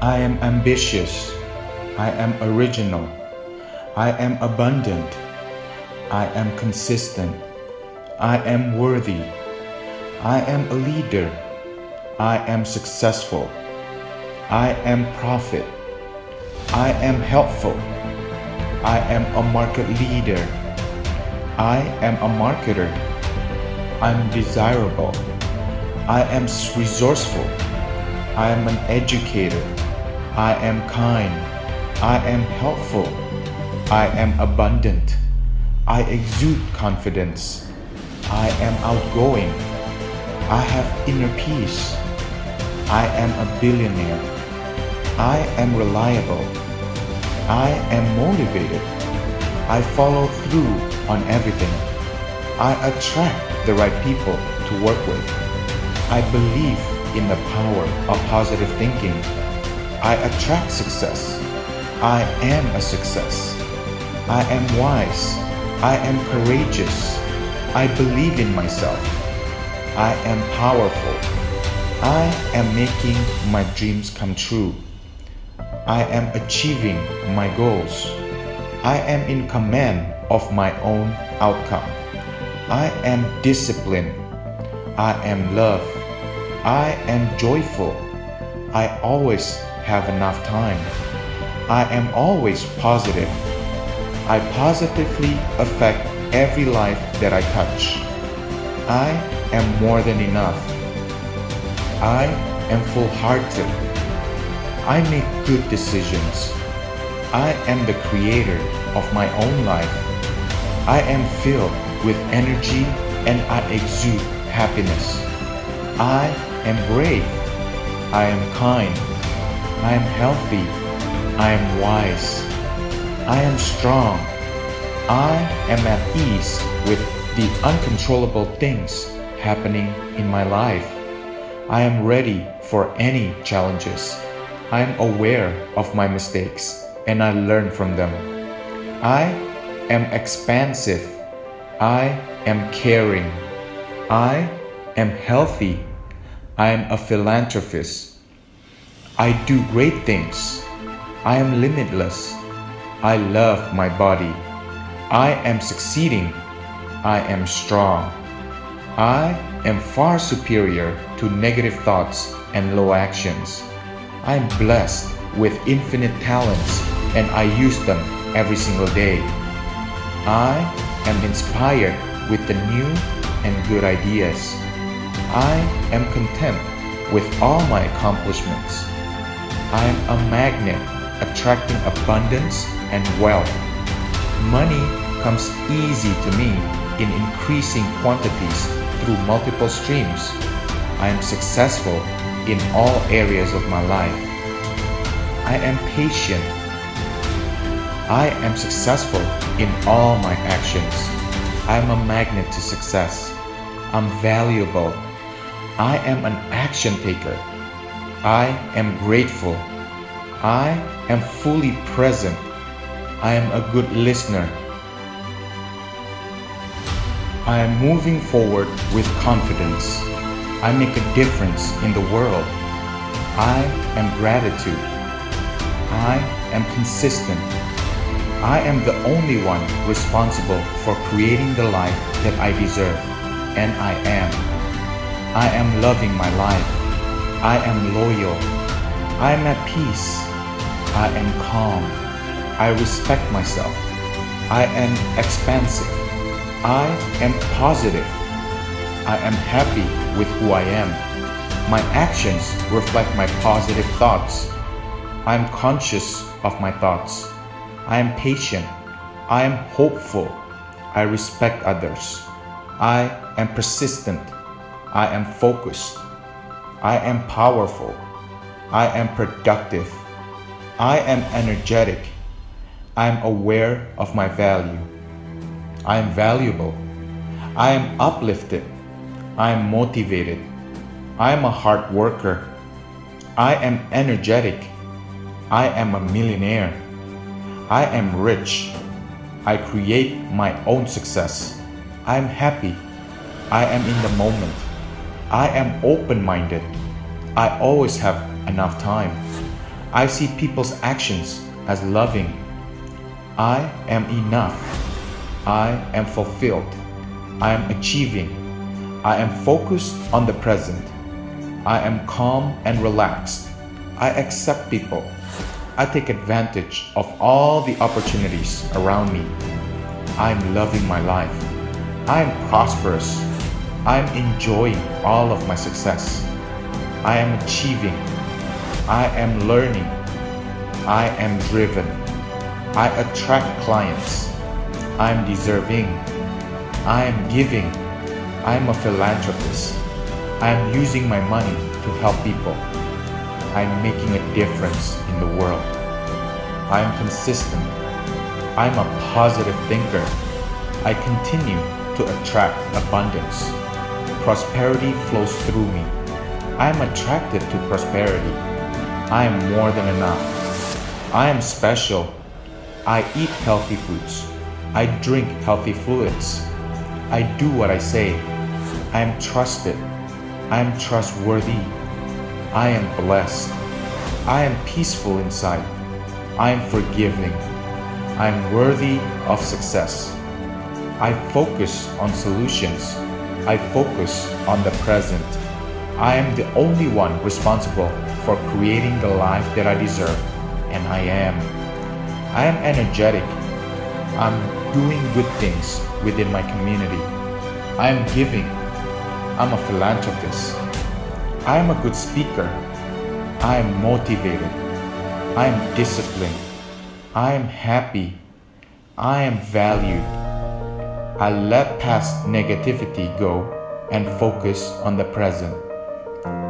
I am ambitious. I am original. I am abundant. I am consistent. I am worthy. I am a leader. I am successful. I am prophet. I am helpful. I am a market leader. I am a marketer. I'm desirable. I am resourceful. I am an educator. I am kind. I am helpful. I am abundant. I exude confidence. I am outgoing. I have inner peace. I am a billionaire. I am reliable. I am motivated. I follow through on everything. I attract the right people to work with. I believe in the power of positive thinking. I attract success. I am a success. I am wise. I am courageous. I believe in myself. I am powerful. I am making my dreams come true. I am achieving my goals. I am in command of my own outcome. I am disciplined. I am love. I am joyful. I always have enough time. I am always positive. I positively affect every life that I touch. I am more than enough. I am full hearted. I make good decisions. I am the creator of my own life. I am filled with energy and I exude happiness. I am brave. I am kind. I am healthy. I am wise. I am strong. I am at ease with the uncontrollable things happening in my life. I am ready for any challenges. I am aware of my mistakes and I learn from them. I am expansive. I am caring. I am healthy. I am a philanthropist. I do great things. I am limitless. I love my body. I am succeeding. I am strong. I am far superior to negative thoughts and low actions. I am blessed with infinite talents and I use them every single day. I am inspired with the new and good ideas. I am content with all my accomplishments. I am a magnet attracting abundance and wealth. Money comes easy to me in increasing quantities through multiple streams. I am successful in all areas of my life. I am patient. I am successful in all my actions. I am a magnet to success. I'm valuable. I am an action taker. I am grateful. I am fully present. I am a good listener. I am moving forward with confidence. I make a difference in the world. I am gratitude. I am consistent. I am the only one responsible for creating the life that I deserve, and I am. I am loving my life. I am loyal. I am at peace. I am calm. I respect myself. I am expansive. I am positive. I am happy with who I am. My actions reflect my positive thoughts. I am conscious of my thoughts. I am patient. I am hopeful. I respect others. I am persistent. I am focused. I am powerful. I am productive. I am energetic. I am aware of my value. I am valuable. I am uplifted. I am motivated. I am a hard worker. I am energetic. I am a millionaire. I am rich. I create my own success. I am happy. I am in the moment. I am open minded. I always have enough time. I see people's actions as loving. I am enough. I am fulfilled. I am achieving. I am focused on the present. I am calm and relaxed. I accept people. I take advantage of all the opportunities around me. I am loving my life. I am prosperous. I am enjoying all of my success. I am achieving. I am learning. I am driven. I attract clients. I am deserving. I am giving. I am a philanthropist. I am using my money to help people. I am making a difference in the world. I am consistent. I am a positive thinker. I continue to attract abundance. Prosperity flows through me. I am attracted to prosperity. I am more than enough. I am special. I eat healthy foods. I drink healthy fluids. I do what I say. I am trusted. I am trustworthy. I am blessed. I am peaceful inside. I am forgiving. I am worthy of success. I focus on solutions. I focus on the present. I am the only one responsible for creating the life that I deserve, and I am. I am energetic. I'm doing good things within my community. I am giving. I'm a philanthropist. I am a good speaker. I am motivated. I am disciplined. I am happy. I am valued. I let past negativity go and focus on the present.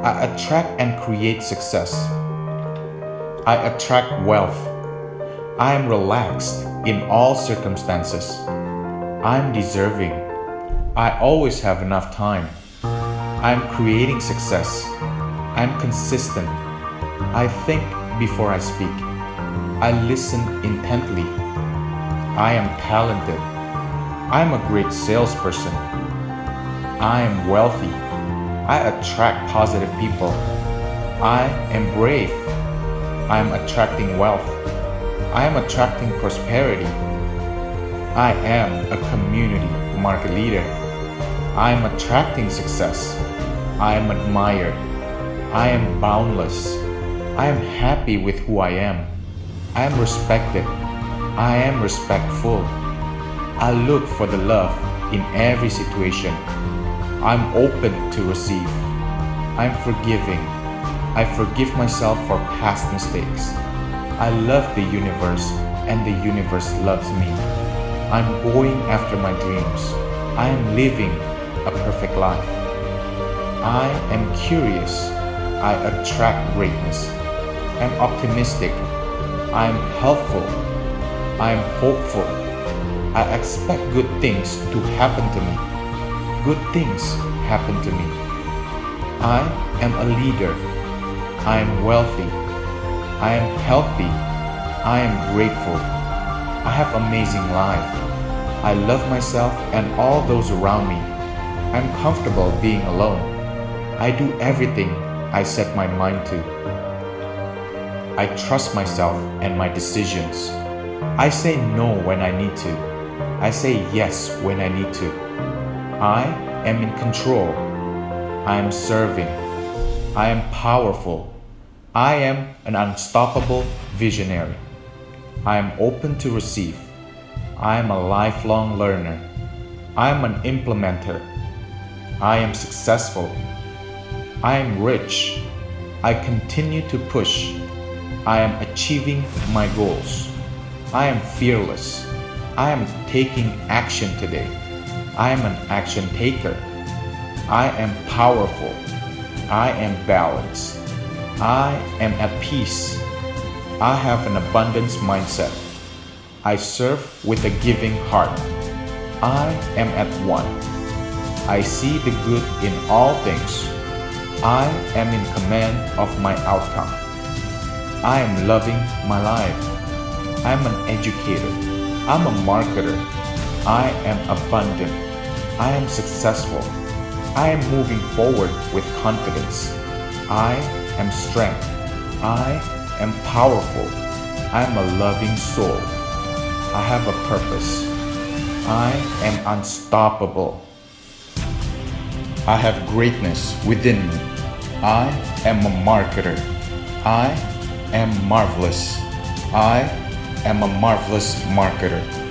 I attract and create success. I attract wealth. I am relaxed in all circumstances. I am deserving. I always have enough time. I am creating success. I am consistent. I think before I speak. I listen intently. I am talented. I am a great salesperson. I am wealthy. I attract positive people. I am brave. I am attracting wealth. I am attracting prosperity. I am a community market leader. I am attracting success. I am admired. I am boundless. I am happy with who I am. I am respected. I am respectful. I look for the love in every situation. I'm open to receive. I'm forgiving. I forgive myself for past mistakes. I love the universe and the universe loves me. I'm going after my dreams. I am living a perfect life. I am curious. I attract greatness. I'm optimistic. I am helpful. I am hopeful. I expect good things to happen to me. Good things happen to me. I am a leader. I am wealthy. I am healthy. I am grateful. I have amazing life. I love myself and all those around me. I'm comfortable being alone. I do everything I set my mind to. I trust myself and my decisions. I say no when I need to. I say yes when I need to. I am in control. I am serving. I am powerful. I am an unstoppable visionary. I am open to receive. I am a lifelong learner. I am an implementer. I am successful. I am rich. I continue to push. I am achieving my goals. I am fearless. I am taking action today. I am an action taker. I am powerful. I am balanced. I am at peace. I have an abundance mindset. I serve with a giving heart. I am at one. I see the good in all things. I am in command of my outcome. I am loving my life. I am an educator. I'm a marketer. I am abundant. I am successful. I am moving forward with confidence. I am strength. I am powerful. I am a loving soul. I have a purpose. I am unstoppable. I have greatness within me. I am a marketer. I am marvelous. I am a marvelous marketer.